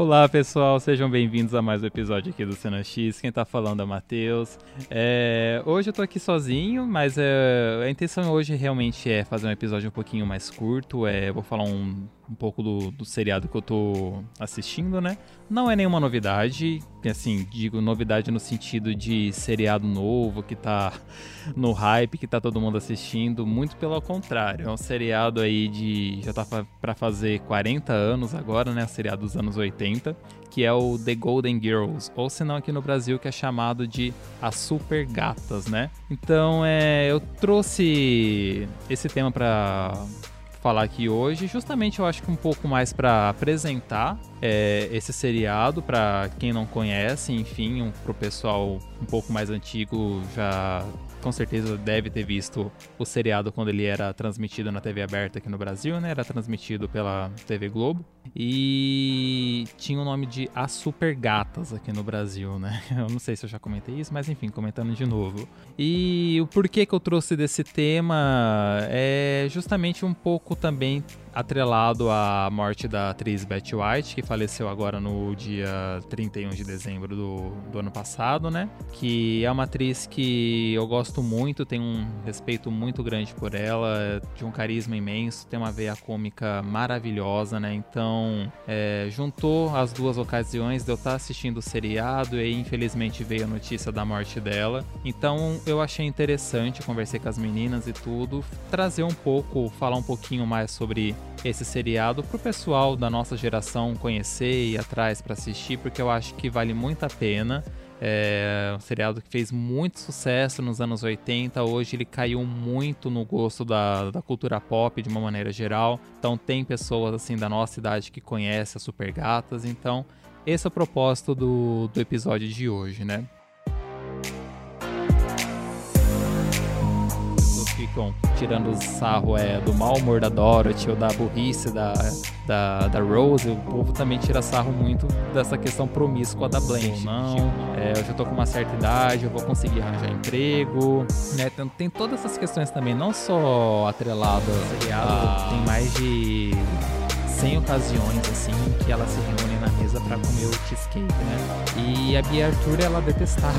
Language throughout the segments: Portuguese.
Olá pessoal, sejam bem-vindos a mais um episódio aqui do Cena X. Quem tá falando é o Matheus. É, hoje eu tô aqui sozinho, mas é, a intenção hoje realmente é fazer um episódio um pouquinho mais curto. É, vou falar um um pouco do, do seriado que eu tô assistindo, né? Não é nenhuma novidade, assim, digo novidade no sentido de seriado novo que tá no hype, que tá todo mundo assistindo, muito pelo contrário. É um seriado aí de. já tá para fazer 40 anos agora, né? Seriado dos anos 80, que é o The Golden Girls, ou se não aqui no Brasil, que é chamado de As Super Gatas, né? Então, é, eu trouxe esse tema para falar aqui hoje, justamente eu acho que um pouco mais para apresentar é, esse seriado para quem não conhece, enfim, um, para o pessoal um pouco mais antigo já com certeza deve ter visto o seriado quando ele era transmitido na TV aberta aqui no Brasil, né? Era transmitido pela TV Globo. E tinha o nome de As Super Gatas aqui no Brasil, né? Eu não sei se eu já comentei isso, mas enfim, comentando de novo. E o porquê que eu trouxe desse tema é justamente um pouco também atrelado à morte da atriz Betty White, que faleceu agora no dia 31 de dezembro do, do ano passado, né? Que é uma atriz que eu gosto muito, tenho um respeito muito grande por ela, de um carisma imenso, tem uma veia cômica maravilhosa, né? Então, é, juntou as duas ocasiões de eu estar assistindo o seriado e infelizmente veio a notícia da morte dela. Então, eu achei interessante, conversei com as meninas e tudo, trazer um pouco, falar um pouquinho mais sobre esse seriado pro pessoal da nossa geração conhecer e ir atrás para assistir, porque eu acho que vale muito a pena. É um seriado que fez muito sucesso nos anos 80, hoje ele caiu muito no gosto da, da cultura pop de uma maneira geral. Então tem pessoas assim da nossa idade que conhecem as Super Gatas, então esse é o propósito do, do episódio de hoje, né? Ficam tirando sarro é, do mau humor da Dorothy ou da burrice da, da, da Rose, o povo também tira sarro muito dessa questão promíscua da Blanche. Não, é, eu já tô com uma certa idade, eu vou conseguir arranjar emprego. Né? Tem, tem todas essas questões também, não só atrelada a, tem mais de 100 ocasiões assim que elas se reúnem na mesa para comer o cheesecake, né? E a Bia Arthur ela detestava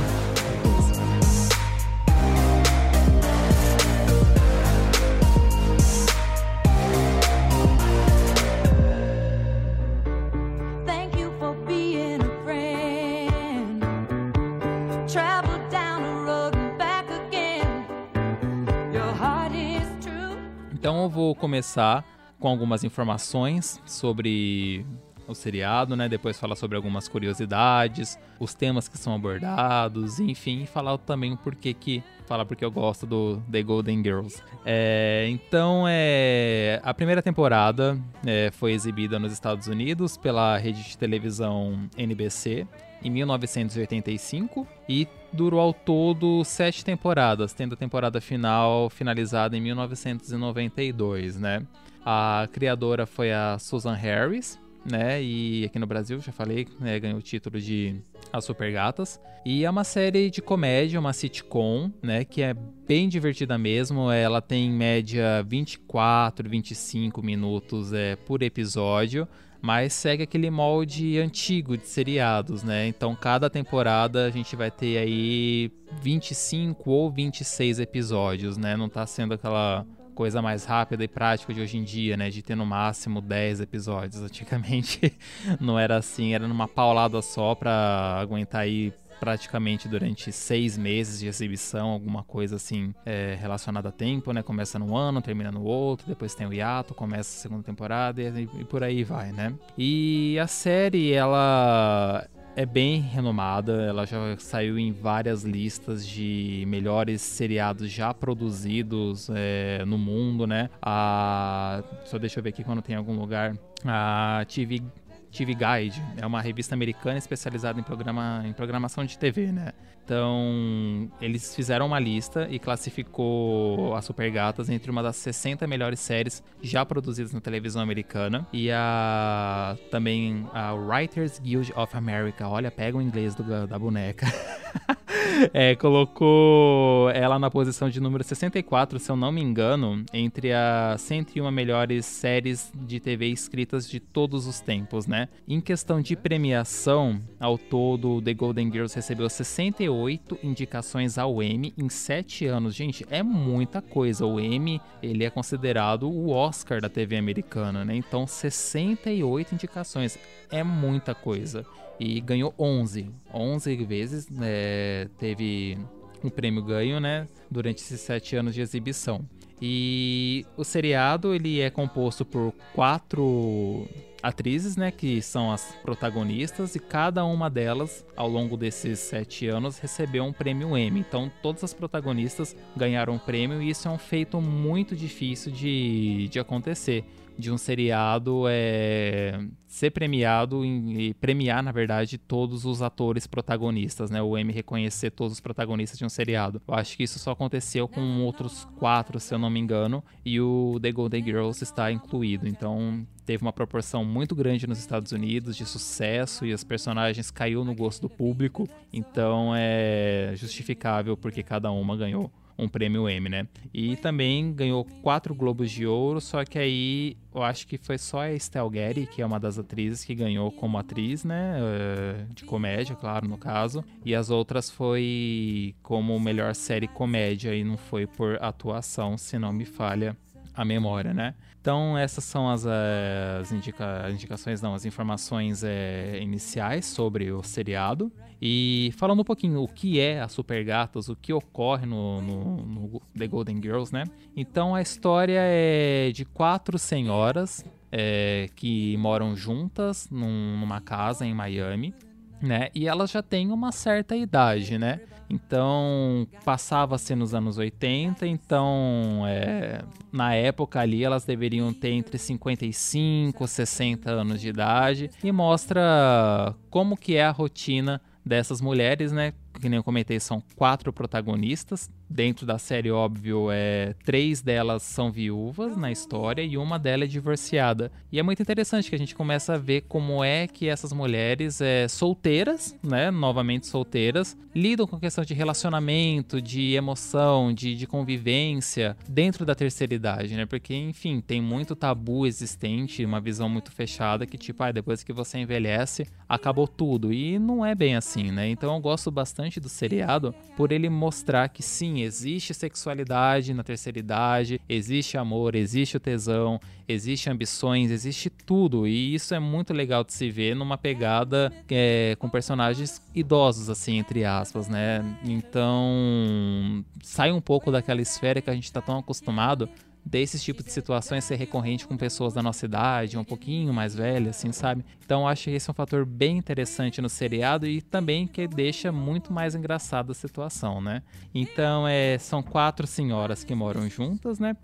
começar com algumas informações sobre o seriado, né? Depois falar sobre algumas curiosidades, os temas que são abordados, enfim, falar também o porquê que falar porque eu gosto do The Golden Girls. É, então, é, a primeira temporada é, foi exibida nos Estados Unidos pela rede de televisão NBC em 1985 e durou ao todo sete temporadas, tendo a temporada final finalizada em 1992, né? A criadora foi a Susan Harris, né? E aqui no Brasil, já falei, né, ganhou o título de As Super Gatas. E é uma série de comédia, uma sitcom, né? Que é bem divertida mesmo. Ela tem em média 24, 25 minutos é, por episódio mas segue aquele molde antigo de seriados, né? Então cada temporada a gente vai ter aí 25 ou 26 episódios, né? Não tá sendo aquela coisa mais rápida e prática de hoje em dia, né? De ter no máximo 10 episódios. Antigamente não era assim, era numa paulada só pra aguentar aí praticamente durante seis meses de exibição, alguma coisa assim é, relacionada a tempo, né? Começa no ano, termina no outro, depois tem o hiato, começa a segunda temporada e, e por aí vai, né? E a série, ela é bem renomada, ela já saiu em várias listas de melhores seriados já produzidos é, no mundo, né? A, só deixa eu ver aqui quando tem algum lugar. A TV TV Guide, é uma revista americana especializada em, programa, em programação de TV, né? Então, eles fizeram uma lista e classificou as Super Gatas entre uma das 60 melhores séries já produzidas na televisão americana e a também a Writers Guild of America. Olha, pega o inglês do, da boneca. é, colocou ela na posição de número 64, se eu não me engano, entre as 101 melhores séries de TV escritas de todos os tempos, né? Em questão de premiação, ao todo, The Golden Girls recebeu 68 indicações ao Emmy em 7 anos. Gente, é muita coisa. O Emmy, ele é considerado o Oscar da TV americana, né? Então, 68 indicações é muita coisa e ganhou 11. 11 vezes é, teve um prêmio ganho, né? Durante esses sete anos de exibição. E o seriado ele é composto por quatro atrizes, né, que são as protagonistas e cada uma delas, ao longo desses sete anos, recebeu um prêmio Emmy. Então, todas as protagonistas ganharam um prêmio e isso é um feito muito difícil de, de acontecer de um seriado é, ser premiado e premiar, na verdade, todos os atores protagonistas, né? O M reconhecer todos os protagonistas de um seriado. Eu acho que isso só aconteceu com outros quatro, se eu não me engano, e o The Golden Girls está incluído. Então teve uma proporção muito grande nos Estados Unidos de sucesso e os personagens caiu no gosto do público. Então é justificável porque cada uma ganhou um prêmio Emmy, né? E também ganhou quatro Globos de Ouro, só que aí eu acho que foi só a Estelle Getty, que é uma das atrizes que ganhou como atriz, né? Eh, de comédia, claro, no caso. E as outras foi como melhor série comédia e não foi por atuação, se não me falha a memória, né? Então essas são as, eh, as indica, indicações, não, as informações é, iniciais sobre o seriado. E falando um pouquinho o que é a Super Gatas, o que ocorre no, no, no The Golden Girls, né? Então a história é de quatro senhoras é, que moram juntas num, numa casa em Miami, né? E elas já têm uma certa idade, né? Então, passava-se nos anos 80, então, é, na época ali, elas deveriam ter entre 55 e 60 anos de idade e mostra como que é a rotina dessas mulheres, né? Que nem eu comentei, são quatro protagonistas, dentro da série, óbvio, é, três delas são viúvas na história e uma delas é divorciada. E é muito interessante que a gente começa a ver como é que essas mulheres é, solteiras, né, novamente solteiras, lidam com a questão de relacionamento, de emoção, de, de convivência dentro da terceira idade, né? Porque, enfim, tem muito tabu existente, uma visão muito fechada que, tipo, ah, depois que você envelhece, acabou tudo. E não é bem assim, né? Então eu gosto bastante do seriado por ele mostrar que sim, existe sexualidade na terceira idade, existe amor, existe o tesão, existe ambições, existe tudo. E isso é muito legal de se ver numa pegada é, com personagens idosos, assim, entre aspas, né? Então, sai um pouco daquela esfera que a gente está tão acostumado desses tipos de situações ser recorrente com pessoas da nossa idade, um pouquinho mais velhas, assim, sabe? Então acho que esse é um fator bem interessante no seriado e também que deixa muito mais engraçada a situação, né? Então é, são quatro senhoras que moram juntas, né?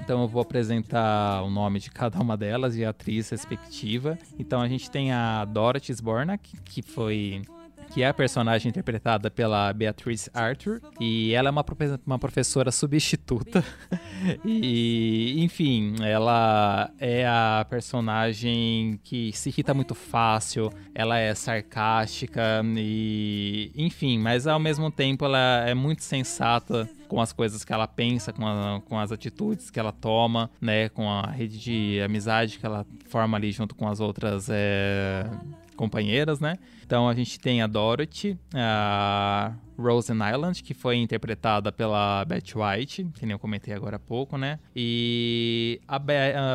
Então eu vou apresentar o nome de cada uma delas e a atriz respectiva. Então a gente tem a Dorothy Sbornak, que foi que é a personagem interpretada pela Beatriz Arthur, e ela é uma, uma professora substituta. e, enfim, ela é a personagem que se irrita muito fácil, ela é sarcástica e, enfim, mas ao mesmo tempo ela é muito sensata com as coisas que ela pensa, com, a, com as atitudes que ela toma, né, com a rede de amizade que ela forma ali junto com as outras é, companheiras, né? Então a gente tem a Dorothy, a Rosen Island, que foi interpretada pela Betty White, que nem eu comentei agora há pouco, né? E a,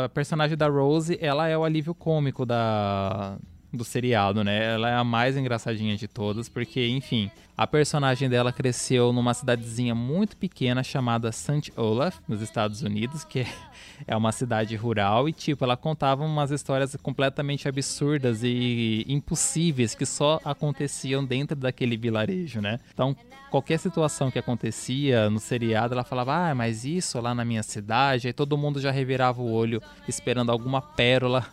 a personagem da Rose, ela é o alívio cômico da, do seriado, né? Ela é a mais engraçadinha de todas, porque, enfim, a personagem dela cresceu numa cidadezinha muito pequena chamada St. Olaf, nos Estados Unidos, que é uma cidade rural, e, tipo, ela contava umas histórias completamente absurdas e impossíveis que só aconteciam dentro daquele vilarejo, né? Então, qualquer situação que acontecia no seriado, ela falava, ah, mas isso lá na minha cidade, aí todo mundo já revirava o olho esperando alguma pérola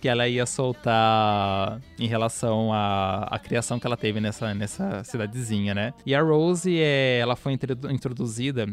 que ela ia soltar em relação à, à criação que ela teve nessa, nessa cidadezinha, né? E a Rose, é, ela foi introduzida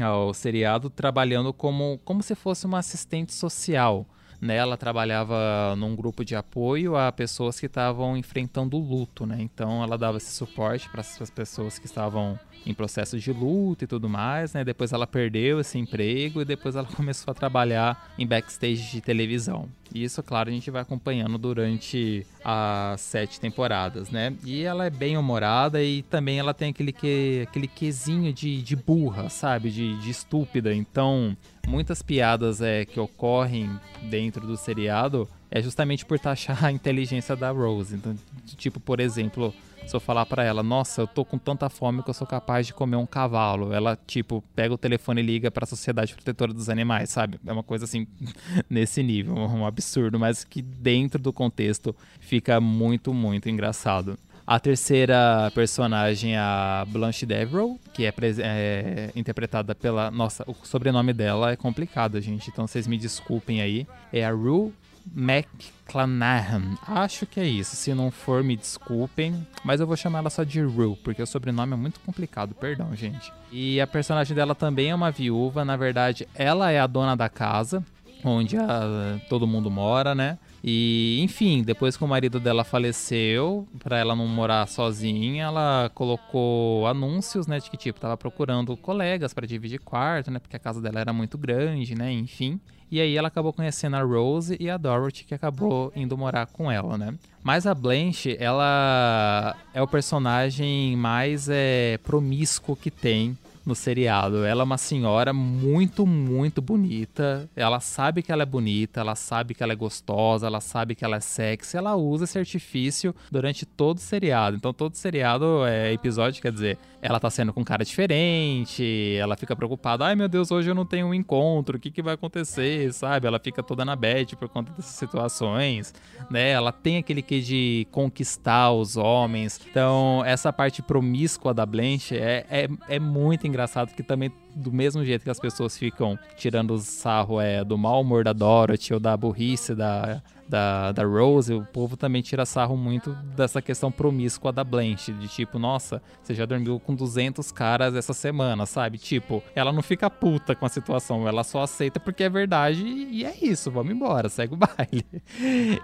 ao seriado trabalhando como, como se fosse uma assistente social né, ela trabalhava num grupo de apoio a pessoas que estavam enfrentando luto, né? Então ela dava esse suporte para as pessoas que estavam em processo de luto e tudo mais, né? Depois ela perdeu esse emprego e depois ela começou a trabalhar em backstage de televisão. E isso, claro, a gente vai acompanhando durante as sete temporadas, né? E ela é bem humorada e também ela tem aquele, que, aquele quesinho de, de burra, sabe? De, de estúpida. Então, muitas piadas é, que ocorrem dentro do seriado é justamente por taxar a inteligência da Rose. Então, tipo, por exemplo, se eu falar para ela, nossa, eu tô com tanta fome que eu sou capaz de comer um cavalo, ela, tipo, pega o telefone e liga para a Sociedade Protetora dos Animais, sabe? É uma coisa assim, nesse nível, um absurdo, mas que dentro do contexto fica muito, muito engraçado. A terceira personagem é a Blanche Devereaux, que é, é, interpretada pela. Nossa, o sobrenome dela é complicado, gente, então vocês me desculpem aí. É a Rue McClanahan. Acho que é isso. Se não for, me desculpem. Mas eu vou chamar ela só de Rue, porque o sobrenome é muito complicado. Perdão, gente. E a personagem dela também é uma viúva. Na verdade, ela é a dona da casa onde a, todo mundo mora, né? E, enfim, depois que o marido dela faleceu, para ela não morar sozinha, ela colocou anúncios, né, de que tipo tava procurando colegas para dividir quarto, né, porque a casa dela era muito grande, né, enfim. E aí ela acabou conhecendo a Rose e a Dorothy, que acabou indo morar com ela, né? Mas a Blanche, ela é o personagem mais é, promíscuo que tem no seriado. Ela é uma senhora muito, muito bonita. Ela sabe que ela é bonita, ela sabe que ela é gostosa, ela sabe que ela é sexy. Ela usa esse artifício durante todo o seriado. Então, todo seriado é episódio, quer dizer, ela tá sendo com um cara diferente, ela fica preocupada. Ai meu Deus, hoje eu não tenho um encontro, o que, que vai acontecer, sabe? Ela fica toda na bad por conta dessas situações, né? Ela tem aquele que de conquistar os homens. Então, essa parte promíscua da Blanche é, é, é muito engraçada engraçado que também, do mesmo jeito que as pessoas ficam tirando sarro é, do mau humor da Dorothy ou da burrice da, da, da Rose, o povo também tira sarro muito dessa questão promíscua da Blanche, de tipo, nossa, você já dormiu com 200 caras essa semana, sabe? Tipo, ela não fica puta com a situação, ela só aceita porque é verdade e é isso, vamos embora, segue o baile.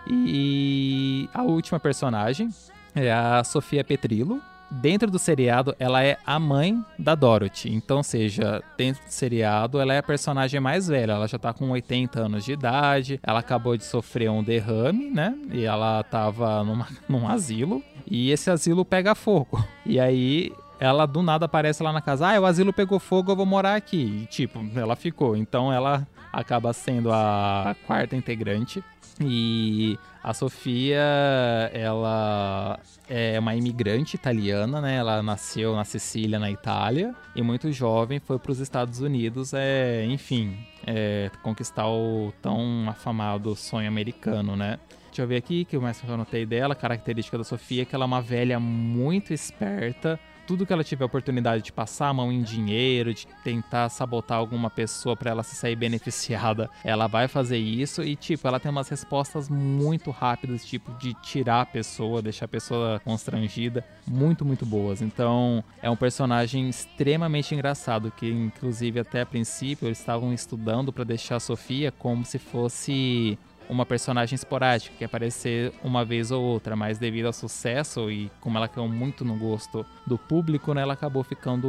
E a última personagem é a Sofia Petrillo, dentro do seriado, ela é a mãe da Dorothy. Então, seja, dentro do seriado, ela é a personagem mais velha. Ela já tá com 80 anos de idade. Ela acabou de sofrer um derrame, né? E ela tava numa, num asilo. E esse asilo pega fogo. E aí ela do nada aparece lá na casa. Ah, o asilo pegou fogo, eu vou morar aqui. E, tipo, ela ficou. Então ela acaba sendo a quarta integrante. E a Sofia, ela é uma imigrante italiana, né? Ela nasceu na Sicília, na Itália, e muito jovem foi para os Estados Unidos, é, enfim, é, conquistar o tão afamado sonho americano, né? Deixa eu ver aqui que eu mais anotei dela, a característica da Sofia é que ela é uma velha muito esperta, tudo que ela tiver oportunidade de passar a mão em dinheiro, de tentar sabotar alguma pessoa para ela se sair beneficiada, ela vai fazer isso e tipo, ela tem umas respostas muito rápidas, tipo de tirar a pessoa, deixar a pessoa constrangida, muito muito boas. Então, é um personagem extremamente engraçado que inclusive até a princípio eles estavam estudando para deixar a Sofia como se fosse uma personagem esporádica, que aparecer uma vez ou outra, mas devido ao sucesso e como ela caiu muito no gosto do público, né, ela acabou ficando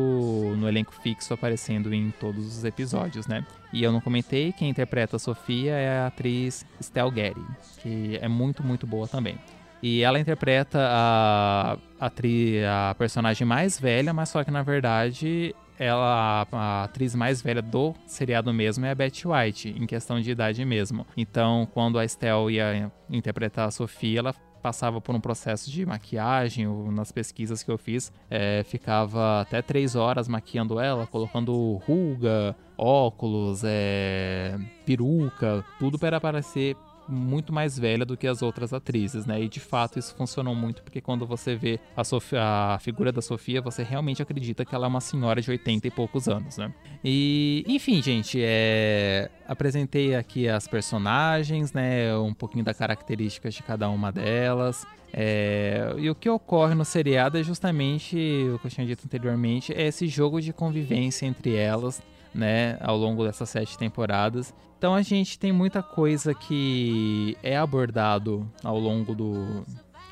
no elenco fixo, aparecendo em todos os episódios, né? E eu não comentei, quem interpreta a Sofia é a atriz Stell Getty, que é muito, muito boa também. E ela interpreta a, a, a personagem mais velha, mas só que na verdade ela, a atriz mais velha do seriado mesmo é a Betty White, em questão de idade mesmo. Então, quando a Estelle ia interpretar a Sofia, ela passava por um processo de maquiagem, nas pesquisas que eu fiz, é, ficava até três horas maquiando ela, colocando ruga, óculos, é, peruca, tudo para parecer muito mais velha do que as outras atrizes, né? E de fato isso funcionou muito porque quando você vê a, Sofia, a figura da Sofia, você realmente acredita que ela é uma senhora de 80 e poucos anos, né? E, enfim, gente, é... apresentei aqui as personagens, né? Um pouquinho das características de cada uma delas. É... E o que ocorre no seriado é justamente o que eu tinha dito anteriormente, é esse jogo de convivência entre elas né, ao longo dessas sete temporadas. Então a gente tem muita coisa que é abordado ao longo do,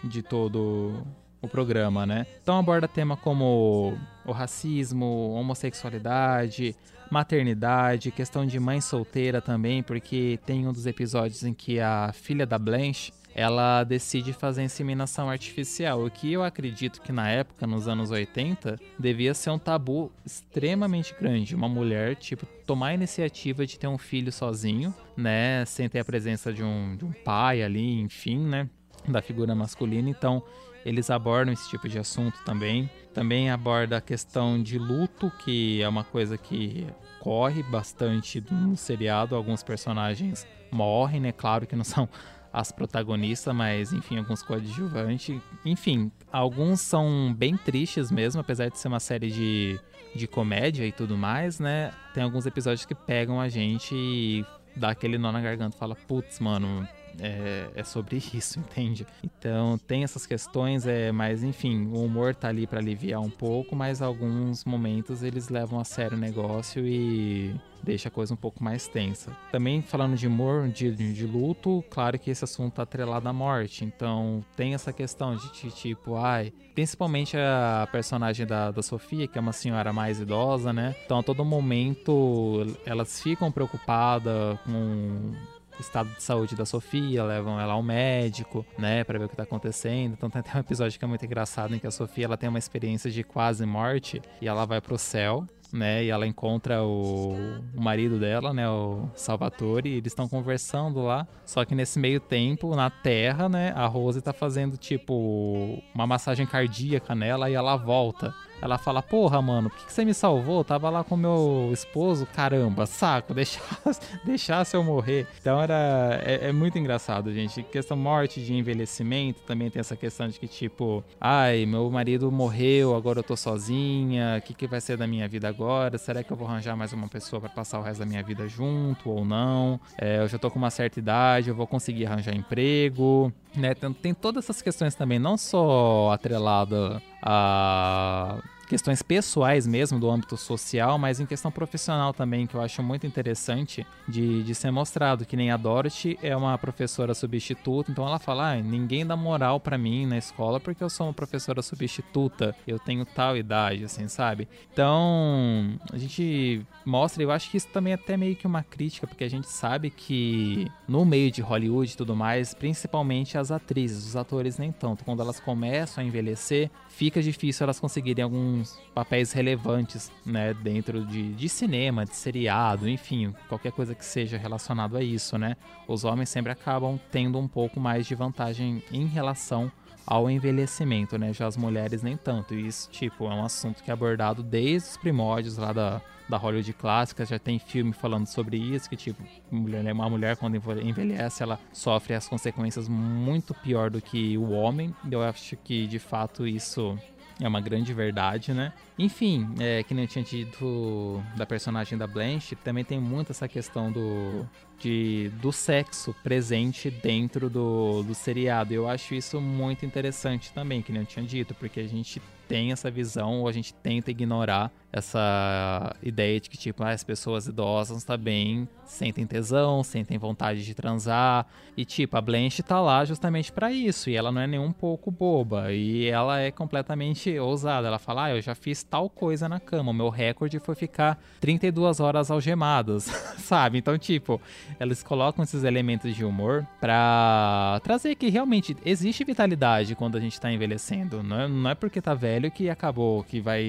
de todo o programa, né? Então aborda tema como o racismo, homossexualidade, maternidade, questão de mãe solteira também, porque tem um dos episódios em que a filha da Blanche ela decide fazer inseminação artificial, o que eu acredito que na época, nos anos 80, devia ser um tabu extremamente grande. Uma mulher, tipo, tomar a iniciativa de ter um filho sozinho, né, sem ter a presença de um, de um pai ali, enfim, né, da figura masculina. Então, eles abordam esse tipo de assunto também. Também aborda a questão de luto, que é uma coisa que corre bastante no seriado. Alguns personagens morrem, né? Claro que não são as protagonistas, mas enfim, alguns coadjuvantes. Enfim, alguns são bem tristes mesmo, apesar de ser uma série de, de comédia e tudo mais, né? Tem alguns episódios que pegam a gente e dá aquele nó na garganta, fala, putz, mano, é, é, sobre isso, entende? Então tem essas questões, é, mas enfim, o humor tá ali para aliviar um pouco, mas alguns momentos eles levam a sério o negócio e deixa a coisa um pouco mais tensa. Também falando de humor, de, de luto, claro que esse assunto tá atrelado à morte, então tem essa questão de, de tipo, ai, principalmente a personagem da, da Sofia, que é uma senhora mais idosa, né? Então a todo momento elas ficam preocupadas com estado de saúde da Sofia, levam ela ao médico, né, para ver o que tá acontecendo. Então tem até um episódio que é muito engraçado em que a Sofia ela tem uma experiência de quase morte e ela vai pro céu né? E ela encontra o, o marido dela, né? O Salvatore, e eles estão conversando lá. Só que nesse meio tempo, na Terra, né? A Rose tá fazendo, tipo, uma massagem cardíaca nela e ela volta. Ela fala, porra, mano, por que, que você me salvou? Eu tava lá com meu esposo, caramba, saco, deixasse, deixasse eu morrer. Então era. É, é, muito engraçado, gente. Questão morte de envelhecimento, também tem essa questão de que, tipo, ai, meu marido morreu, agora eu tô sozinha, o que, que vai ser da minha vida agora? Será que eu vou arranjar mais uma pessoa para passar o resto da minha vida junto ou não? É, eu já tô com uma certa idade, eu vou conseguir arranjar emprego. Né? Tem, tem todas essas questões também, não só atrelada a questões pessoais mesmo, do âmbito social, mas em questão profissional também, que eu acho muito interessante de, de ser mostrado, que nem a Dorothy é uma professora substituta, então ela fala, ah, ninguém dá moral para mim na escola porque eu sou uma professora substituta, eu tenho tal idade, assim, sabe? Então, a gente mostra, eu acho que isso também é até meio que uma crítica, porque a gente sabe que no meio de Hollywood e tudo mais, principalmente as atrizes, os atores nem tanto, quando elas começam a envelhecer, fica difícil elas conseguirem alguns papéis relevantes, né, dentro de, de cinema, de seriado, enfim, qualquer coisa que seja relacionado a isso, né? Os homens sempre acabam tendo um pouco mais de vantagem em relação ao envelhecimento, né? Já as mulheres nem tanto. E isso, tipo, é um assunto que é abordado desde os primórdios lá da, da Hollywood clássica, já tem filme falando sobre isso, que tipo, mulher, uma mulher quando envelhece, ela sofre as consequências muito pior do que o homem. Eu acho que de fato isso é uma grande verdade, né? Enfim, é, que nem eu tinha dito da personagem da Blanche, também tem muito essa questão do, de, do sexo presente dentro do, do seriado. Eu acho isso muito interessante também, que nem eu tinha dito, porque a gente tem essa visão ou a gente tenta ignorar essa ideia de que, tipo, ah, as pessoas idosas também sentem tesão, sentem vontade de transar. E, tipo, a Blanche tá lá justamente para isso. E ela não é nem um pouco boba. E ela é completamente ousada. Ela fala, ah, eu já fiz tal coisa na cama. O meu recorde foi ficar 32 horas algemadas, sabe? Então, tipo, eles colocam esses elementos de humor pra trazer que realmente existe vitalidade quando a gente tá envelhecendo. Não é, não é porque tá velho que acabou, que vai,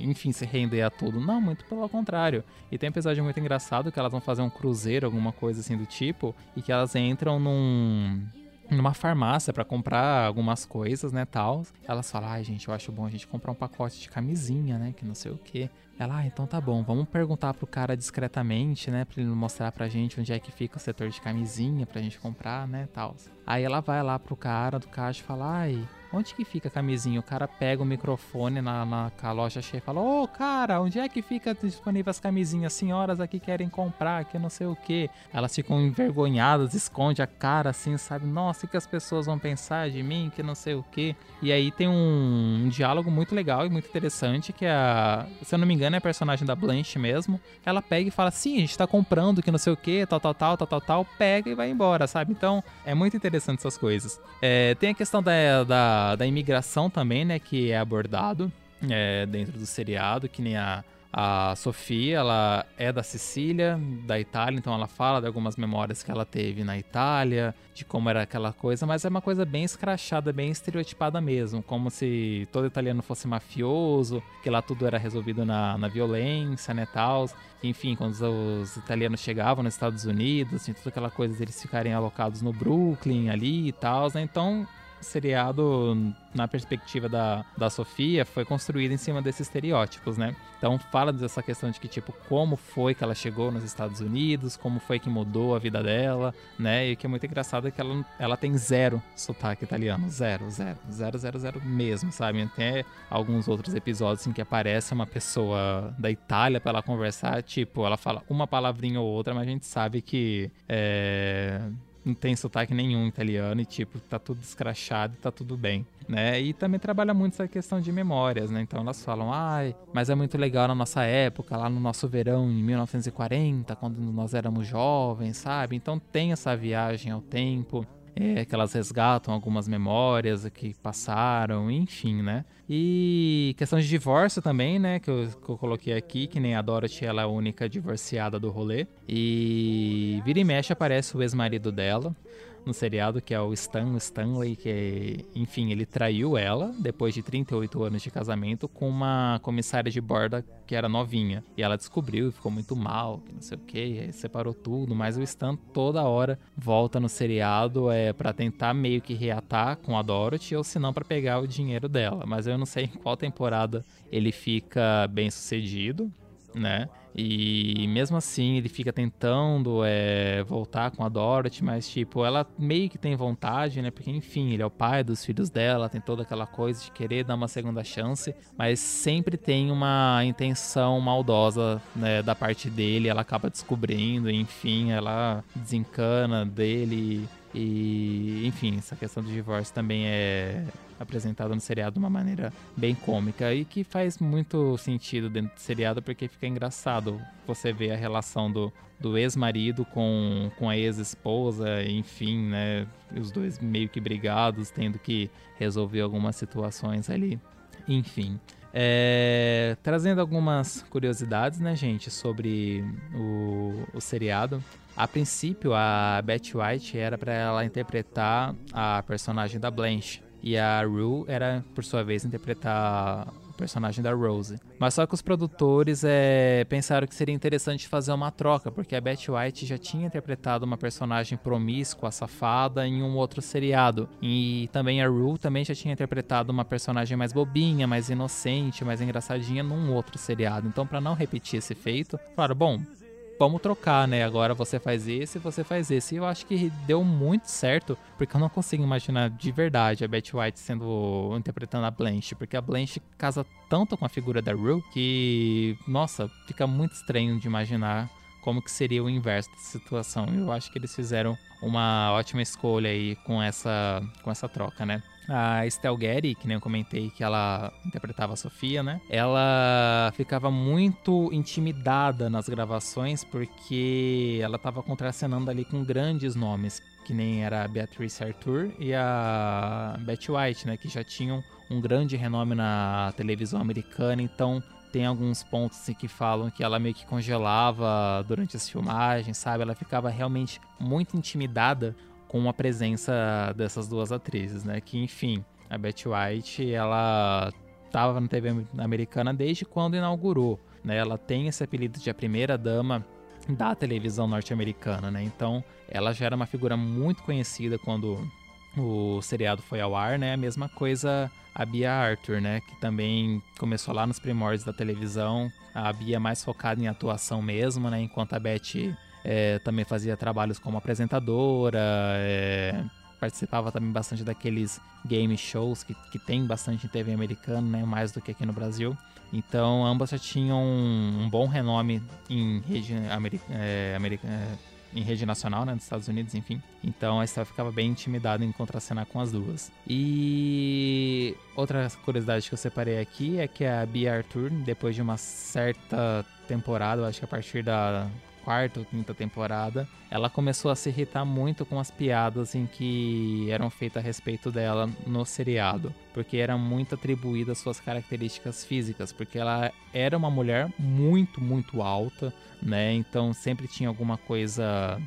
enfim, se render a tudo. Não, muito pelo contrário. E tem um episódio muito engraçado que elas vão fazer um cruzeiro, alguma coisa assim do tipo, e que elas entram num numa farmácia para comprar algumas coisas, né, tal. Elas falam, ai, gente, eu acho bom a gente comprar um pacote de camisinha, né, que não sei o que. Ela, ah, então tá bom, vamos perguntar pro cara discretamente, né, pra ele mostrar pra gente onde é que fica o setor de camisinha pra gente comprar, né, tal. Aí ela vai lá pro cara do caixa e fala, ai, onde que fica a camisinha? O cara pega o microfone na, na loja cheia e fala, ô oh, cara, onde é que fica disponível as camisinhas? Senhoras aqui querem comprar, que não sei o que. Elas ficam envergonhadas, esconde a cara assim, sabe? Nossa, o que as pessoas vão pensar de mim, que não sei o que. E aí tem um, um, diálogo muito legal e muito interessante, que é a, se eu não me engano, é a personagem da Blanche mesmo. Ela pega e fala, sim, a gente tá comprando, que não sei o que, tal, tal, tal, tal, tal, tal, pega e vai embora, sabe? Então, é muito interessante essas coisas. É, tem a questão da, da, da imigração também, né, que é abordado é, dentro do seriado, que nem a a Sofia, ela é da Sicília, da Itália, então ela fala de algumas memórias que ela teve na Itália, de como era aquela coisa, mas é uma coisa bem escrachada, bem estereotipada mesmo, como se todo italiano fosse mafioso, que lá tudo era resolvido na, na violência, né, tal. Enfim, quando os, os italianos chegavam nos Estados Unidos, tinha toda aquela coisa deles ficarem alocados no Brooklyn ali e tal, né, então seriado, na perspectiva da, da Sofia, foi construído em cima desses estereótipos, né? Então fala dessa questão de que, tipo, como foi que ela chegou nos Estados Unidos, como foi que mudou a vida dela, né? E o que é muito engraçado é que ela, ela tem zero sotaque italiano. Zero, zero, zero, zero, zero mesmo, sabe? Tem alguns outros episódios em que aparece uma pessoa da Itália para ela conversar, tipo, ela fala uma palavrinha ou outra, mas a gente sabe que é não tem sotaque nenhum italiano e, tipo, tá tudo escrachado e tá tudo bem, né? E também trabalha muito essa questão de memórias, né? Então elas falam, ai, mas é muito legal na nossa época, lá no nosso verão em 1940, quando nós éramos jovens, sabe? Então tem essa viagem ao tempo é, que elas resgatam algumas memórias que passaram, enfim, né? E questão de divórcio também, né? Que eu, que eu coloquei aqui, que nem a Dorothy, ela é a única divorciada do rolê. E vira e mexe aparece o ex-marido dela no seriado, que é o Stan Stanley, que, enfim, ele traiu ela depois de 38 anos de casamento com uma comissária de borda que era novinha. E ela descobriu e ficou muito mal, que não sei o que, separou tudo, mas o Stan toda hora volta no seriado é para tentar meio que reatar com a Dorothy ou se não para pegar o dinheiro dela. Mas eu não sei em qual temporada ele fica bem sucedido né? E mesmo assim ele fica tentando é, voltar com a Dorothy, mas tipo, ela meio que tem vontade, né? Porque enfim, ele é o pai dos filhos dela, tem toda aquela coisa de querer dar uma segunda chance, mas sempre tem uma intenção maldosa né, da parte dele, ela acaba descobrindo, enfim, ela desencana dele e, enfim, essa questão do divórcio também é apresentada no seriado de uma maneira bem cômica e que faz muito sentido dentro do seriado porque fica engraçado você ver a relação do, do ex-marido com, com a ex-esposa, enfim, né? Os dois meio que brigados, tendo que resolver algumas situações ali. Enfim. É, trazendo algumas curiosidades, né, gente, sobre o, o seriado. A princípio, a Betty White era para ela interpretar a personagem da Blanche. E a Rue era, por sua vez, interpretar o personagem da Rose. Mas só que os produtores é, pensaram que seria interessante fazer uma troca, porque a Betty White já tinha interpretado uma personagem promíscua, safada, em um outro seriado. E também a Rue também já tinha interpretado uma personagem mais bobinha, mais inocente, mais engraçadinha num outro seriado. Então, para não repetir esse feito, falaram, bom, vamos trocar, né? Agora você faz esse, você faz esse. E eu acho que deu muito certo, porque eu não consigo imaginar de verdade a Betty White sendo interpretando a Blanche, porque a Blanche casa tanto com a figura da Rue que, nossa, fica muito estranho de imaginar como que seria o inverso da situação. Eu acho que eles fizeram uma ótima escolha aí com essa com essa troca, né? A Estelle Getty, que nem eu comentei que ela interpretava a Sofia, né? Ela ficava muito intimidada nas gravações porque ela estava contracenando ali com grandes nomes, que nem era a Beatrice Arthur e a Betty White, né? Que já tinham um grande renome na televisão americana, então tem alguns pontos assim, que falam que ela meio que congelava durante as filmagens, sabe? Ela ficava realmente muito intimidada com a presença dessas duas atrizes, né? Que, enfim, a Betty White, ela estava na TV americana desde quando inaugurou, né? Ela tem esse apelido de a primeira dama da televisão norte-americana, né? Então, ela já era uma figura muito conhecida quando o seriado foi ao ar, né? A mesma coisa a Bia Arthur, né? Que também começou lá nos primórdios da televisão. A Bia mais focada em atuação mesmo, né? Enquanto a Betty é, também fazia trabalhos como apresentadora, é, participava também bastante daqueles game shows que, que tem bastante em TV americana, né? Mais do que aqui no Brasil. Então, ambas já tinham um, um bom renome em rede americana. É, é, em rede nacional, né, nos Estados Unidos, enfim. Então a Estelle ficava bem intimidada em contracenar com as duas. E outra curiosidade que eu separei aqui é que a Bia Arthur, depois de uma certa temporada, acho que a partir da quarta ou quinta temporada, ela começou a se irritar muito com as piadas em que eram feitas a respeito dela no seriado, porque era muito atribuída às suas características físicas, porque ela era uma mulher muito, muito alta, né? Então sempre tinha alguma coisa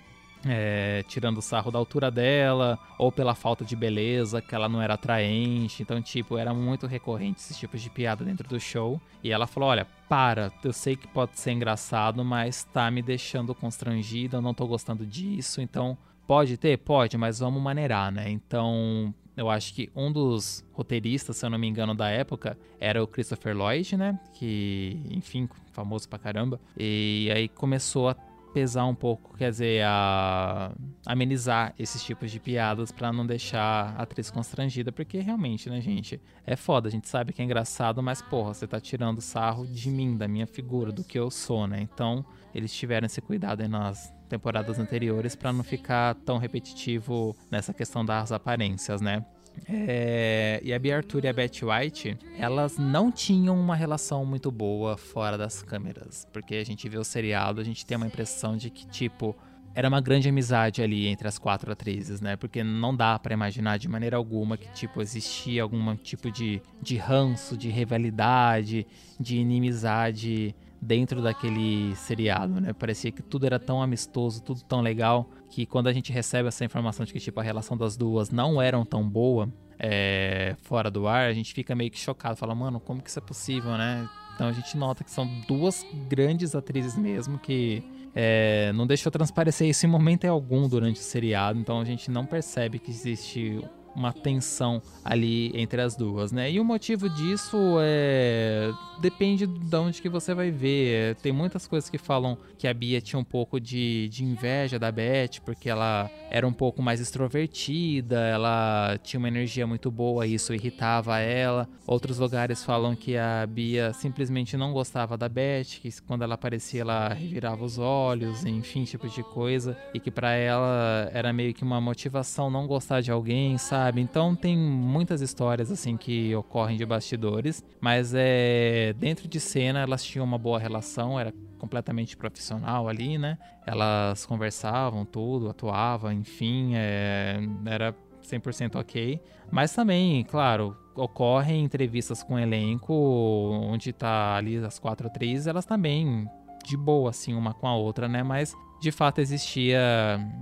é, tirando sarro da altura dela, ou pela falta de beleza, que ela não era atraente. Então, tipo, era muito recorrente esses tipos de piada dentro do show. E ela falou: Olha, para, eu sei que pode ser engraçado, mas tá me deixando constrangida, eu não tô gostando disso. Então, pode ter? Pode, mas vamos maneirar, né? Então. Eu acho que um dos roteiristas, se eu não me engano, da época era o Christopher Lloyd, né? Que, enfim, famoso pra caramba. E aí começou a pesar um pouco, quer dizer, a amenizar esses tipos de piadas para não deixar a atriz constrangida, porque realmente, né, gente, é foda, a gente sabe que é engraçado, mas porra, você tá tirando sarro de mim, da minha figura, do que eu sou, né? Então, eles tiveram esse cuidado aí nas temporadas anteriores para não ficar tão repetitivo nessa questão das aparências, né? É, e a Bea Arthur e a Betty White, elas não tinham uma relação muito boa fora das câmeras. Porque a gente vê o seriado, a gente tem uma impressão de que, tipo, era uma grande amizade ali entre as quatro atrizes, né? Porque não dá para imaginar de maneira alguma que, tipo, existia algum tipo de, de ranço, de rivalidade, de inimizade dentro daquele seriado, né? Parecia que tudo era tão amistoso, tudo tão legal, que quando a gente recebe essa informação de que tipo a relação das duas não eram tão boa é, fora do ar, a gente fica meio que chocado, fala, mano, como que isso é possível, né? Então a gente nota que são duas grandes atrizes mesmo que é, não deixou transparecer isso em momento algum durante o seriado, então a gente não percebe que existe uma tensão ali entre as duas, né? E o motivo disso é depende de onde que você vai ver. Tem muitas coisas que falam que a Bia tinha um pouco de, de inveja da Beth, porque ela era um pouco mais extrovertida, ela tinha uma energia muito boa e isso irritava ela. Outros lugares falam que a Bia simplesmente não gostava da Beth, que quando ela aparecia ela revirava os olhos, enfim, tipo de coisa, e que para ela era meio que uma motivação não gostar de alguém, sabe? Então tem muitas histórias assim que ocorrem de bastidores, mas é dentro de cena elas tinham uma boa relação, era completamente profissional ali, né? Elas conversavam tudo, atuavam, enfim, é, era 100% ok. Mas também, claro, ocorrem entrevistas com o elenco, onde tá ali as quatro atrizes, elas também de boa, assim, uma com a outra, né? Mas de fato existia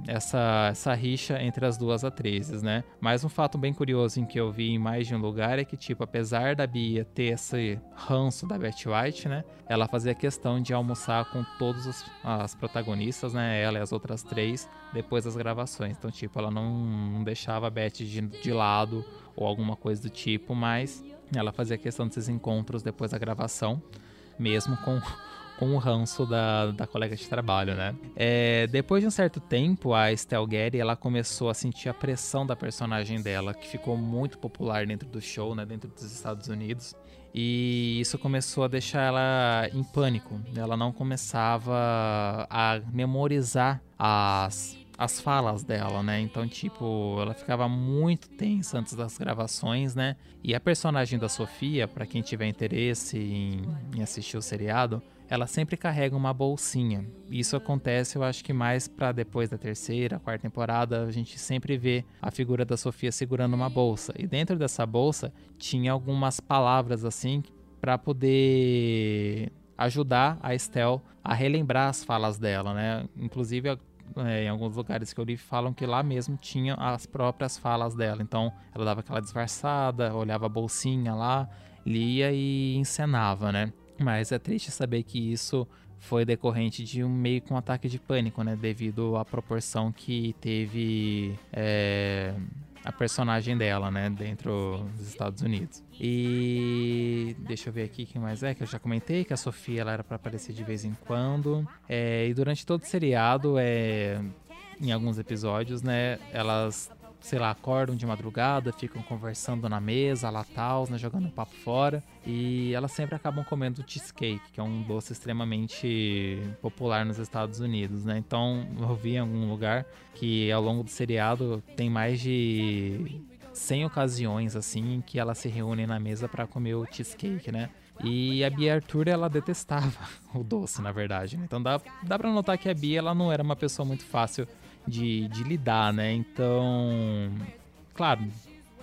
essa, essa rixa entre as duas atrizes, né? Mas um fato bem curioso em que eu vi em mais de um lugar é que, tipo, apesar da Bia ter esse ranço da Betty White, né? Ela fazia questão de almoçar com todas as protagonistas, né? Ela e as outras três, depois das gravações. Então, tipo, ela não, não deixava a Betty de, de lado ou alguma coisa do tipo, mas ela fazia questão desses encontros depois da gravação, mesmo com com o ranço da, da colega de trabalho, né? É, depois de um certo tempo, a Estelle Getty, ela começou a sentir a pressão da personagem dela, que ficou muito popular dentro do show, né? Dentro dos Estados Unidos. E isso começou a deixar ela em pânico. Ela não começava a memorizar as as falas dela, né? Então, tipo, ela ficava muito tensa antes das gravações, né? E a personagem da Sofia, para quem tiver interesse em, em, assistir o seriado, ela sempre carrega uma bolsinha. Isso acontece, eu acho que mais para depois da terceira, quarta temporada, a gente sempre vê a figura da Sofia segurando uma bolsa. E dentro dessa bolsa tinha algumas palavras assim para poder ajudar a Estelle a relembrar as falas dela, né? Inclusive é, em alguns lugares que eu li falam que lá mesmo tinha as próprias falas dela. Então ela dava aquela disfarçada, olhava a bolsinha lá, lia e encenava, né? Mas é triste saber que isso foi decorrente de um meio com um ataque de pânico, né? Devido à proporção que teve é, a personagem dela, né? Dentro dos Estados Unidos. E deixa eu ver aqui quem mais é, que eu já comentei que a Sofia ela era para aparecer de vez em quando. É, e durante todo o seriado, é, em alguns episódios, né? Elas sei lá, acordam de madrugada, ficam conversando na mesa, lá tal, né, jogando um papo fora. E elas sempre acabam comendo cheesecake, que é um doce extremamente popular nos Estados Unidos, né? Então, eu vi em algum lugar que ao longo do seriado tem mais de 100 ocasiões assim que elas se reúnem na mesa para comer o cheesecake, né? E a Bia Arthur, ela detestava o doce, na verdade. Né? Então dá, dá pra notar que a Bia, ela não era uma pessoa muito fácil de, de lidar, né? Então, claro,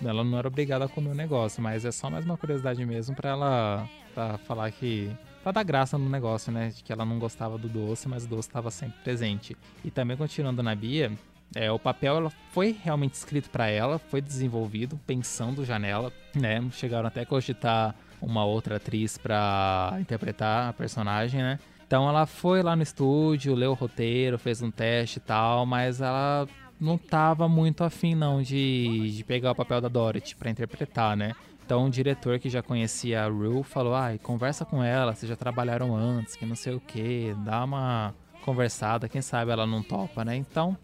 ela não era obrigada a comer o negócio, mas é só mais uma curiosidade mesmo para ela pra falar que pra dar graça no negócio, né? De que ela não gostava do doce, mas o doce estava sempre presente. E também continuando na Bia, é, o papel ela foi realmente escrito para ela, foi desenvolvido pensando já nela, né? Chegaram até a cogitar uma outra atriz para interpretar a personagem, né? Então ela foi lá no estúdio, leu o roteiro, fez um teste e tal, mas ela não tava muito afim não de, de pegar o papel da Dorothy para interpretar, né? Então o diretor que já conhecia a Rue falou, ai, ah, conversa com ela, vocês já trabalharam antes, que não sei o que, dá uma conversada, quem sabe ela não topa, né? Então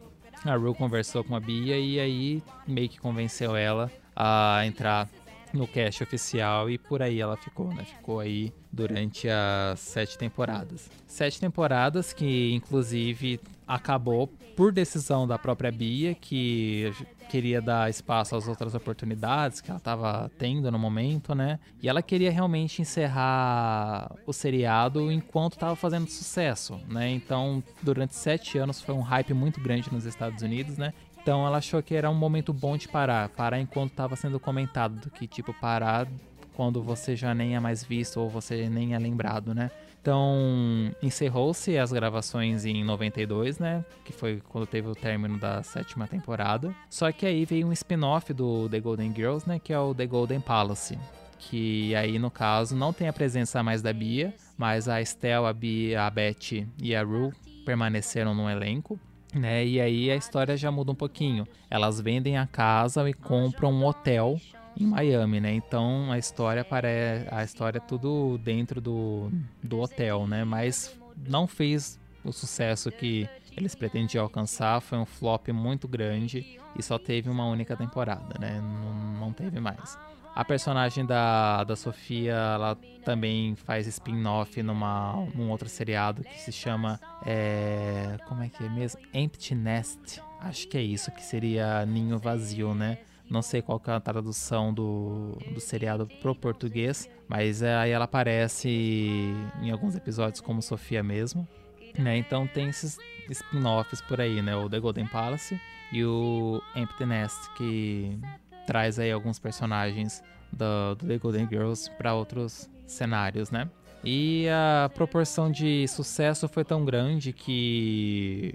a Rue conversou com a Bia e aí meio que convenceu ela a entrar no cast oficial e por aí ela ficou, né? Ficou aí durante as sete temporadas. Sete temporadas que, inclusive, acabou por decisão da própria Bia, que queria dar espaço às outras oportunidades que ela estava tendo no momento, né? E ela queria realmente encerrar o seriado enquanto estava fazendo sucesso, né? Então, durante sete anos foi um hype muito grande nos Estados Unidos, né? Então ela achou que era um momento bom de parar, parar enquanto estava sendo comentado, do que tipo parar quando você já nem é mais visto ou você nem é lembrado, né? Então, encerrou-se as gravações em 92, né? Que foi quando teve o término da sétima temporada. Só que aí veio um spin-off do The Golden Girls, né? Que é o The Golden Palace. Que aí, no caso, não tem a presença mais da Bia, mas a Estelle, a Bia, a Beth e a Rue permaneceram no elenco né? E aí a história já muda um pouquinho. Elas vendem a casa e compram um hotel em Miami, né? Então a história parece a história é tudo dentro do, do hotel, né? Mas não fez o sucesso que eles pretendiam alcançar, foi um flop muito grande e só teve uma única temporada, né? Não, não teve mais. A personagem da, da Sofia, ela também faz spin-off numa, num outro seriado que se chama. É, como é que é mesmo? Empty Nest. Acho que é isso, que seria Ninho Vazio, né? Não sei qual é a tradução do, do seriado pro português, mas é, aí ela aparece em alguns episódios como Sofia mesmo. Né? Então tem esses spin-offs por aí, né? O The Golden Palace e o Empty Nest, que traz aí alguns personagens do, do The Golden Girls para outros cenários, né? E a proporção de sucesso foi tão grande que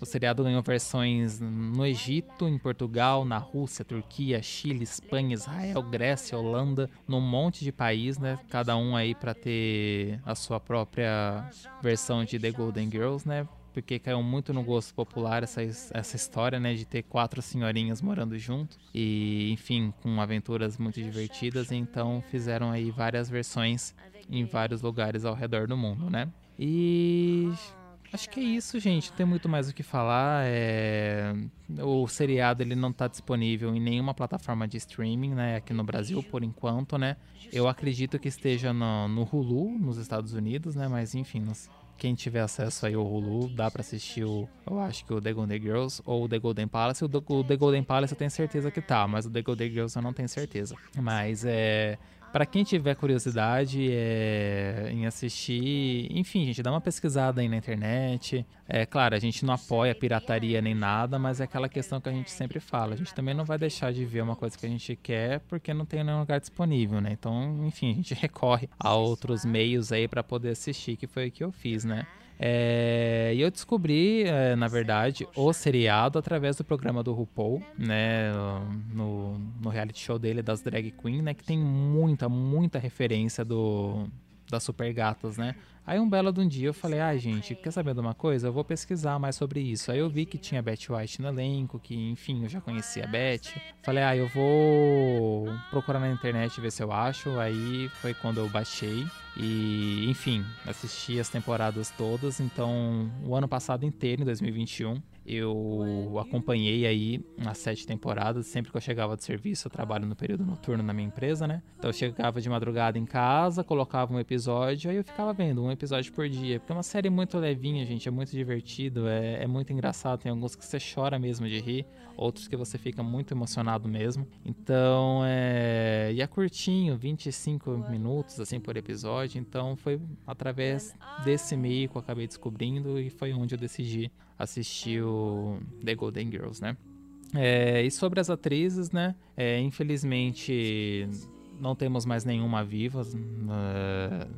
o seriado ganhou versões no Egito, em Portugal, na Rússia, Turquia, Chile, Espanha, Israel, Grécia, Holanda, num monte de país, né? Cada um aí para ter a sua própria versão de The Golden Girls, né? Porque caiu muito no gosto popular essa, essa história, né, de ter quatro senhorinhas morando junto e, enfim, com aventuras muito divertidas, então fizeram aí várias versões em vários lugares ao redor do mundo, né? E acho que é isso, gente. Não tem muito mais o que falar. É... O seriado ele não está disponível em nenhuma plataforma de streaming, né? Aqui no Brasil, por enquanto, né? Eu acredito que esteja no, no Hulu, nos Estados Unidos, né? Mas enfim, quem tiver acesso aí ao Hulu, dá para assistir o, eu acho que o The Golden Girls ou o The Golden Palace. O, o The Golden Palace eu tenho certeza que tá, mas o The Golden Girls eu não tenho certeza. Mas é para quem tiver curiosidade é, em assistir, enfim, gente, dá uma pesquisada aí na internet. É claro, a gente não apoia pirataria nem nada, mas é aquela questão que a gente sempre fala. A gente também não vai deixar de ver uma coisa que a gente quer porque não tem nenhum lugar disponível, né? Então, enfim, a gente recorre a outros meios aí para poder assistir, que foi o que eu fiz, né? É, e eu descobri, é, na verdade, o seriado através do programa do RuPaul, né? No, no reality show dele das drag queen, né? Que tem muita, muita referência do das super gatas, né? Aí um belo de um dia eu falei, ah, gente, quer saber de uma coisa? Eu vou pesquisar mais sobre isso. Aí eu vi que tinha Betty White no elenco, que enfim, eu já conhecia a Betty. Falei, ah, eu vou procurar na internet ver se eu acho. Aí foi quando eu baixei. E, enfim, assisti as temporadas todas. Então, o ano passado inteiro, em 2021, eu acompanhei aí as sete temporadas. Sempre que eu chegava de serviço, eu trabalho no período noturno na minha empresa, né? Então eu chegava de madrugada em casa, colocava um episódio, aí eu ficava vendo um episódio por dia. Porque é uma série muito levinha, gente, é muito divertido, é, é muito engraçado. Tem alguns que você chora mesmo de rir, outros que você fica muito emocionado mesmo. Então, é. E é curtinho, 25 minutos assim por episódio. Então foi através desse meio que eu acabei descobrindo e foi onde eu decidi assistiu The Golden Girls, né? É, e sobre as atrizes, né? É, infelizmente não temos mais nenhuma viva. Uh,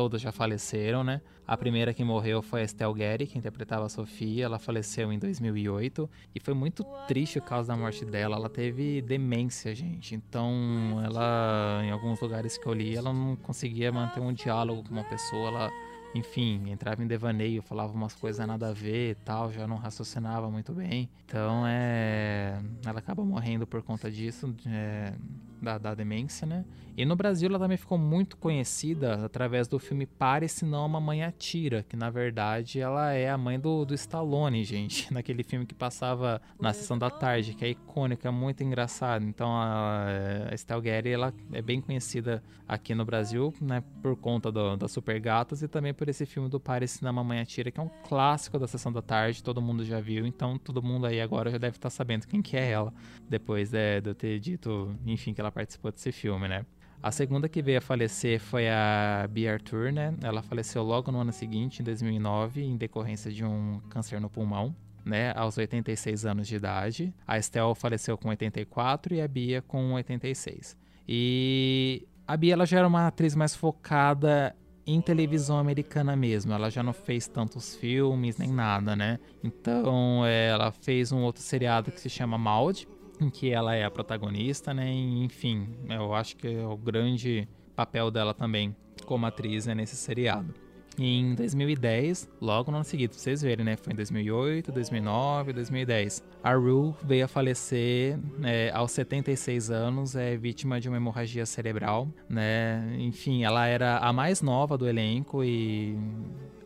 todas já faleceram, né? A primeira que morreu foi a Estelle Getty, que interpretava a Sofia. Ela faleceu em 2008 e foi muito triste o causa da morte dela. Ela teve demência, gente. Então, ela, em alguns lugares que eu li, ela não conseguia manter um diálogo com uma pessoa. Ela enfim, entrava em devaneio, falava umas coisas nada a ver e tal, já não raciocinava muito bem. Então, é. Ela acaba morrendo por conta disso, é... da, da demência, né? E no Brasil ela também ficou muito conhecida através do filme Pare Se Não a Mamãe Atira, que na verdade ela é a mãe do, do Stallone, gente. Naquele filme que passava na sessão da tarde, que é icônico, é muito engraçado. Então a, a Getty, ela é bem conhecida aqui no Brasil, né? Por conta do, das Super Gatas e também por esse filme do Pare Se Não a Mamãe Atira, que é um clássico da sessão da tarde, todo mundo já viu. Então todo mundo aí agora já deve estar sabendo quem que é ela, depois é, de eu ter dito, enfim, que ela participou desse filme, né? A segunda que veio a falecer foi a Bea Arthur, né? Ela faleceu logo no ano seguinte, em 2009, em decorrência de um câncer no pulmão. Né, aos 86 anos de idade. A Estelle faleceu com 84 e a Bia com 86. E a Bia ela já era uma atriz mais focada em televisão americana mesmo. Ela já não fez tantos filmes nem nada, né? Então ela fez um outro seriado que se chama Maud, em que ela é a protagonista, né? Enfim, eu acho que é o grande papel dela também como atriz né, nesse seriado. E em 2010, logo no ano seguinte, pra vocês verem, né? Foi em 2008, 2009, 2010. A Rue veio a falecer é, aos 76 anos, é vítima de uma hemorragia cerebral, né? Enfim, ela era a mais nova do elenco e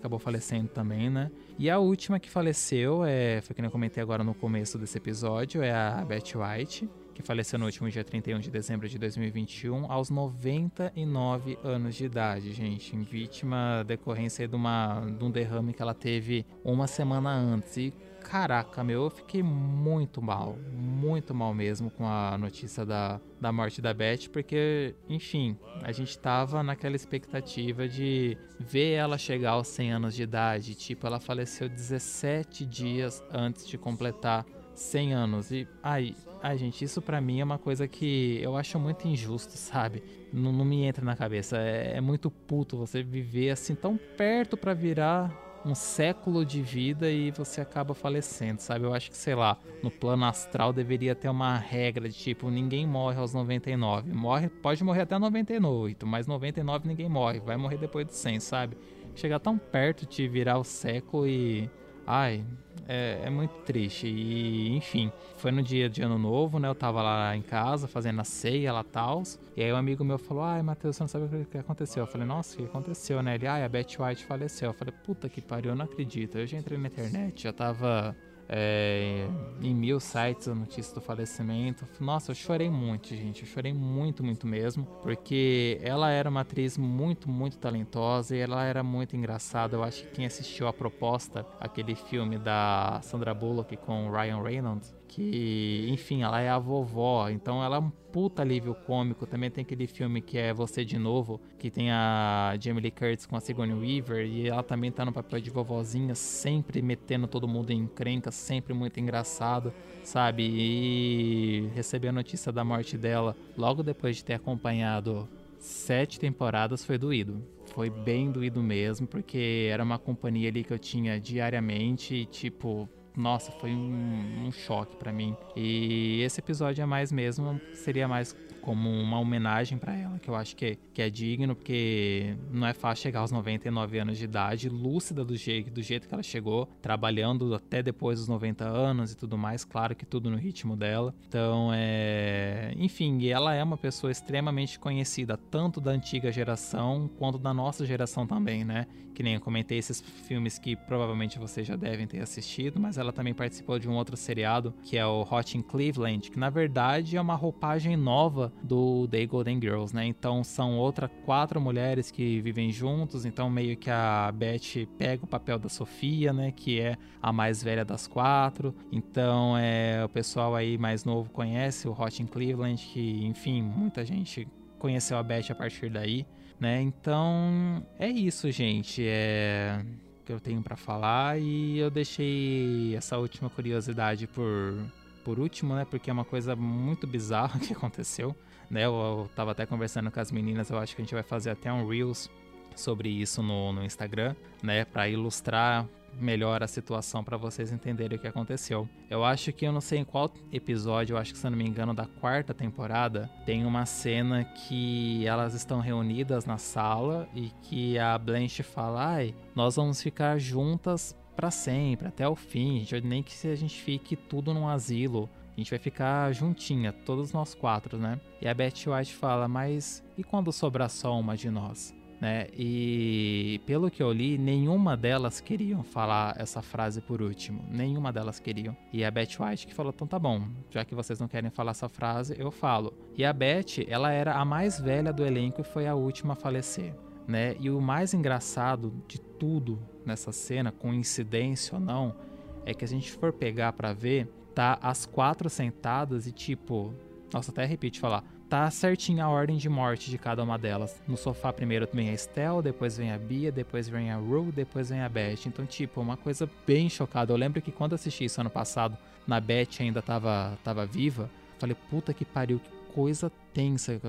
acabou falecendo também, né? E a última que faleceu, é, foi que eu comentei agora no começo desse episódio, é a Betty White, que faleceu no último dia 31 de dezembro de 2021, aos 99 anos de idade, gente, vítima decorrência de, uma, de um derrame que ela teve uma semana antes. E caraca, meu, eu fiquei muito mal, muito mal mesmo com a notícia da, da morte da Beth, porque, enfim, a gente tava naquela expectativa de ver ela chegar aos 100 anos de idade. Tipo, ela faleceu 17 dias antes de completar 100 anos. E, ai, ai gente, isso para mim é uma coisa que eu acho muito injusto, sabe? Não, não me entra na cabeça. É, é muito puto você viver assim tão perto para virar um século de vida e você acaba falecendo, sabe? Eu acho que, sei lá, no plano astral deveria ter uma regra de tipo, ninguém morre aos 99. Morre, pode morrer até 98, mas 99 ninguém morre, vai morrer depois de 100, sabe? Chegar tão perto de virar o século e Ai, é, é, muito triste. E, enfim, foi no dia de ano novo, né? Eu tava lá em casa fazendo a ceia lá tal. E aí um amigo meu falou: Ai, Matheus, você não sabe o que aconteceu. Eu falei: Nossa, o que aconteceu, né? Ele, ai, a Betty White faleceu. Eu falei: Puta que pariu, eu não acredito. Eu já entrei na internet, já tava é, em mil sites a notícia do falecimento. Nossa, eu chorei muito, gente. Eu chorei muito, muito mesmo. Porque ela era uma atriz muito, muito talentosa e ela era muito engraçada. Eu acho que quem assistiu a proposta, aquele filme da Sandra Bullock com Ryan Reynolds, que, enfim, ela é a vovó, então ela é um puta alívio cômico. Também tem aquele filme que é Você de Novo, que tem a Jamie Lee Curtis com a Sigourney Weaver, e ela também tá no papel de vovozinha, sempre metendo todo mundo em encrenca, sempre muito engraçado, sabe? E receber a notícia da morte dela logo depois de ter acompanhado sete temporadas foi doído. Foi bem doído mesmo, porque era uma companhia ali que eu tinha diariamente e, tipo, nossa, foi um, um choque para mim. E esse episódio é mais mesmo, seria mais como uma homenagem para ela, que eu acho que é, que é digno, porque não é fácil chegar aos 99 anos de idade, lúcida do jeito, do jeito que ela chegou, trabalhando até depois dos 90 anos e tudo mais, claro que tudo no ritmo dela. Então, é. Enfim, ela é uma pessoa extremamente conhecida, tanto da antiga geração quanto da nossa geração também, né? Que nem eu comentei esses filmes que provavelmente vocês já devem ter assistido, mas ela também participou de um outro seriado que é o Hot in Cleveland, que na verdade é uma roupagem nova do The Golden Girls, né? Então são outras quatro mulheres que vivem juntos, então meio que a Beth pega o papel da Sofia, né? Que é a mais velha das quatro. Então é o pessoal aí mais novo conhece o Hot in Cleveland, que enfim muita gente conheceu a Beth a partir daí, né? Então é isso, gente. É que eu tenho para falar e eu deixei essa última curiosidade por por último, né? Porque é uma coisa muito bizarra que aconteceu, né? Eu, eu tava até conversando com as meninas, eu acho que a gente vai fazer até um reels sobre isso no, no Instagram, né, para ilustrar melhor a situação para vocês entenderem o que aconteceu. Eu acho que eu não sei em qual episódio, eu acho que se eu não me engano da quarta temporada, tem uma cena que elas estão reunidas na sala e que a Blanche fala: "Ai, nós vamos ficar juntas para sempre, até o fim, nem que se a gente fique tudo num asilo, a gente vai ficar juntinha, todos nós quatro, né? E a Betty White fala: "Mas e quando sobrar só uma de nós?" Né? E pelo que eu li, nenhuma delas queriam falar essa frase por último. Nenhuma delas queriam. E a Beth White que falou: então tá bom, já que vocês não querem falar essa frase, eu falo. E a Beth, ela era a mais velha do elenco e foi a última a falecer. Né? E o mais engraçado de tudo nessa cena, coincidência ou não, é que a gente for pegar para ver, tá as quatro sentadas e tipo, nossa, até repito falar, tá certinha a ordem de morte de cada uma delas. No sofá primeiro vem a Estelle, depois vem a Bia, depois vem a Rue, depois vem a Beth. Então, tipo, uma coisa bem chocada. Eu lembro que quando assisti isso ano passado, na Beth ainda tava, tava viva, falei, puta que pariu, que coisa tensa,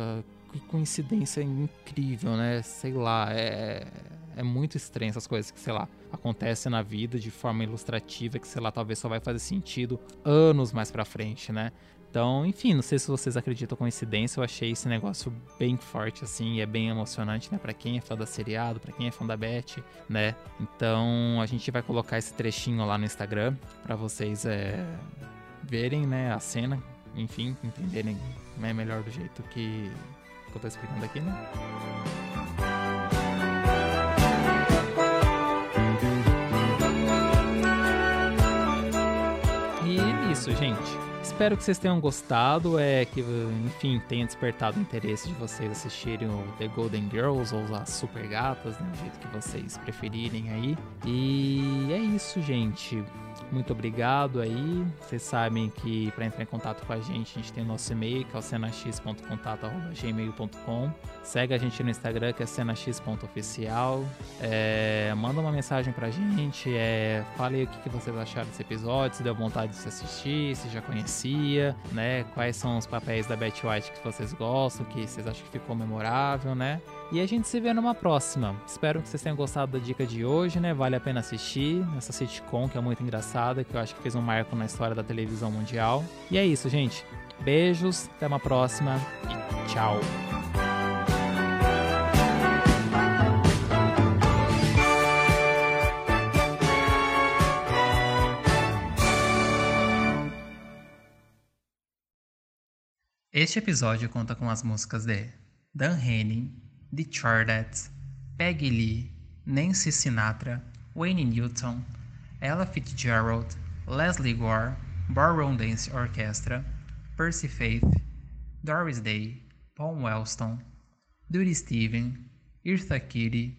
que coincidência incrível, né? Sei lá, é, é muito estranho essas coisas que, sei lá, acontecem na vida de forma ilustrativa, que, sei lá, talvez só vai fazer sentido anos mais pra frente, né? Então, enfim, não sei se vocês acreditam coincidência, eu achei esse negócio bem forte, assim, e é bem emocionante, né? Pra quem é fã da seriado, pra quem é fã da Beth, né? Então, a gente vai colocar esse trechinho lá no Instagram para vocês é, verem, né, a cena, enfim, entenderem né, melhor do jeito que, que eu tô explicando aqui, né? E é isso, gente. Espero que vocês tenham gostado, é que, enfim, tenha despertado o interesse de vocês assistirem o The Golden Girls ou as Super Gatas, né, do jeito que vocês preferirem aí. E é isso, gente. Muito obrigado aí. Vocês sabem que para entrar em contato com a gente, a gente tem o nosso e-mail, que é o cenax.contato.gmail.com. Segue a gente no Instagram, que é cenax.oficial. É, manda uma mensagem pra gente. É, fale o que, que vocês acharam desse episódio, se deu vontade de se assistir, se já né? Quais são os papéis da Betty White que vocês gostam, que vocês acham que ficou memorável, né? E a gente se vê numa próxima. Espero que vocês tenham gostado da dica de hoje, né? Vale a pena assistir essa sitcom que é muito engraçada, que eu acho que fez um marco na história da televisão mundial. E é isso, gente. Beijos, até uma próxima e tchau. Este episódio conta com as músicas de Dan Henning, The Chordettes, Peggy Lee, Nancy Sinatra, Wayne Newton, Ella Fitzgerald, Leslie Gore, Ballroom Dance Orchestra, Percy Faith, Doris Day, Paul Wellston, Dudie Steven, Eartha Kitt,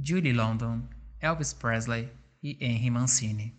Julie London, Elvis Presley e Henry Mancini.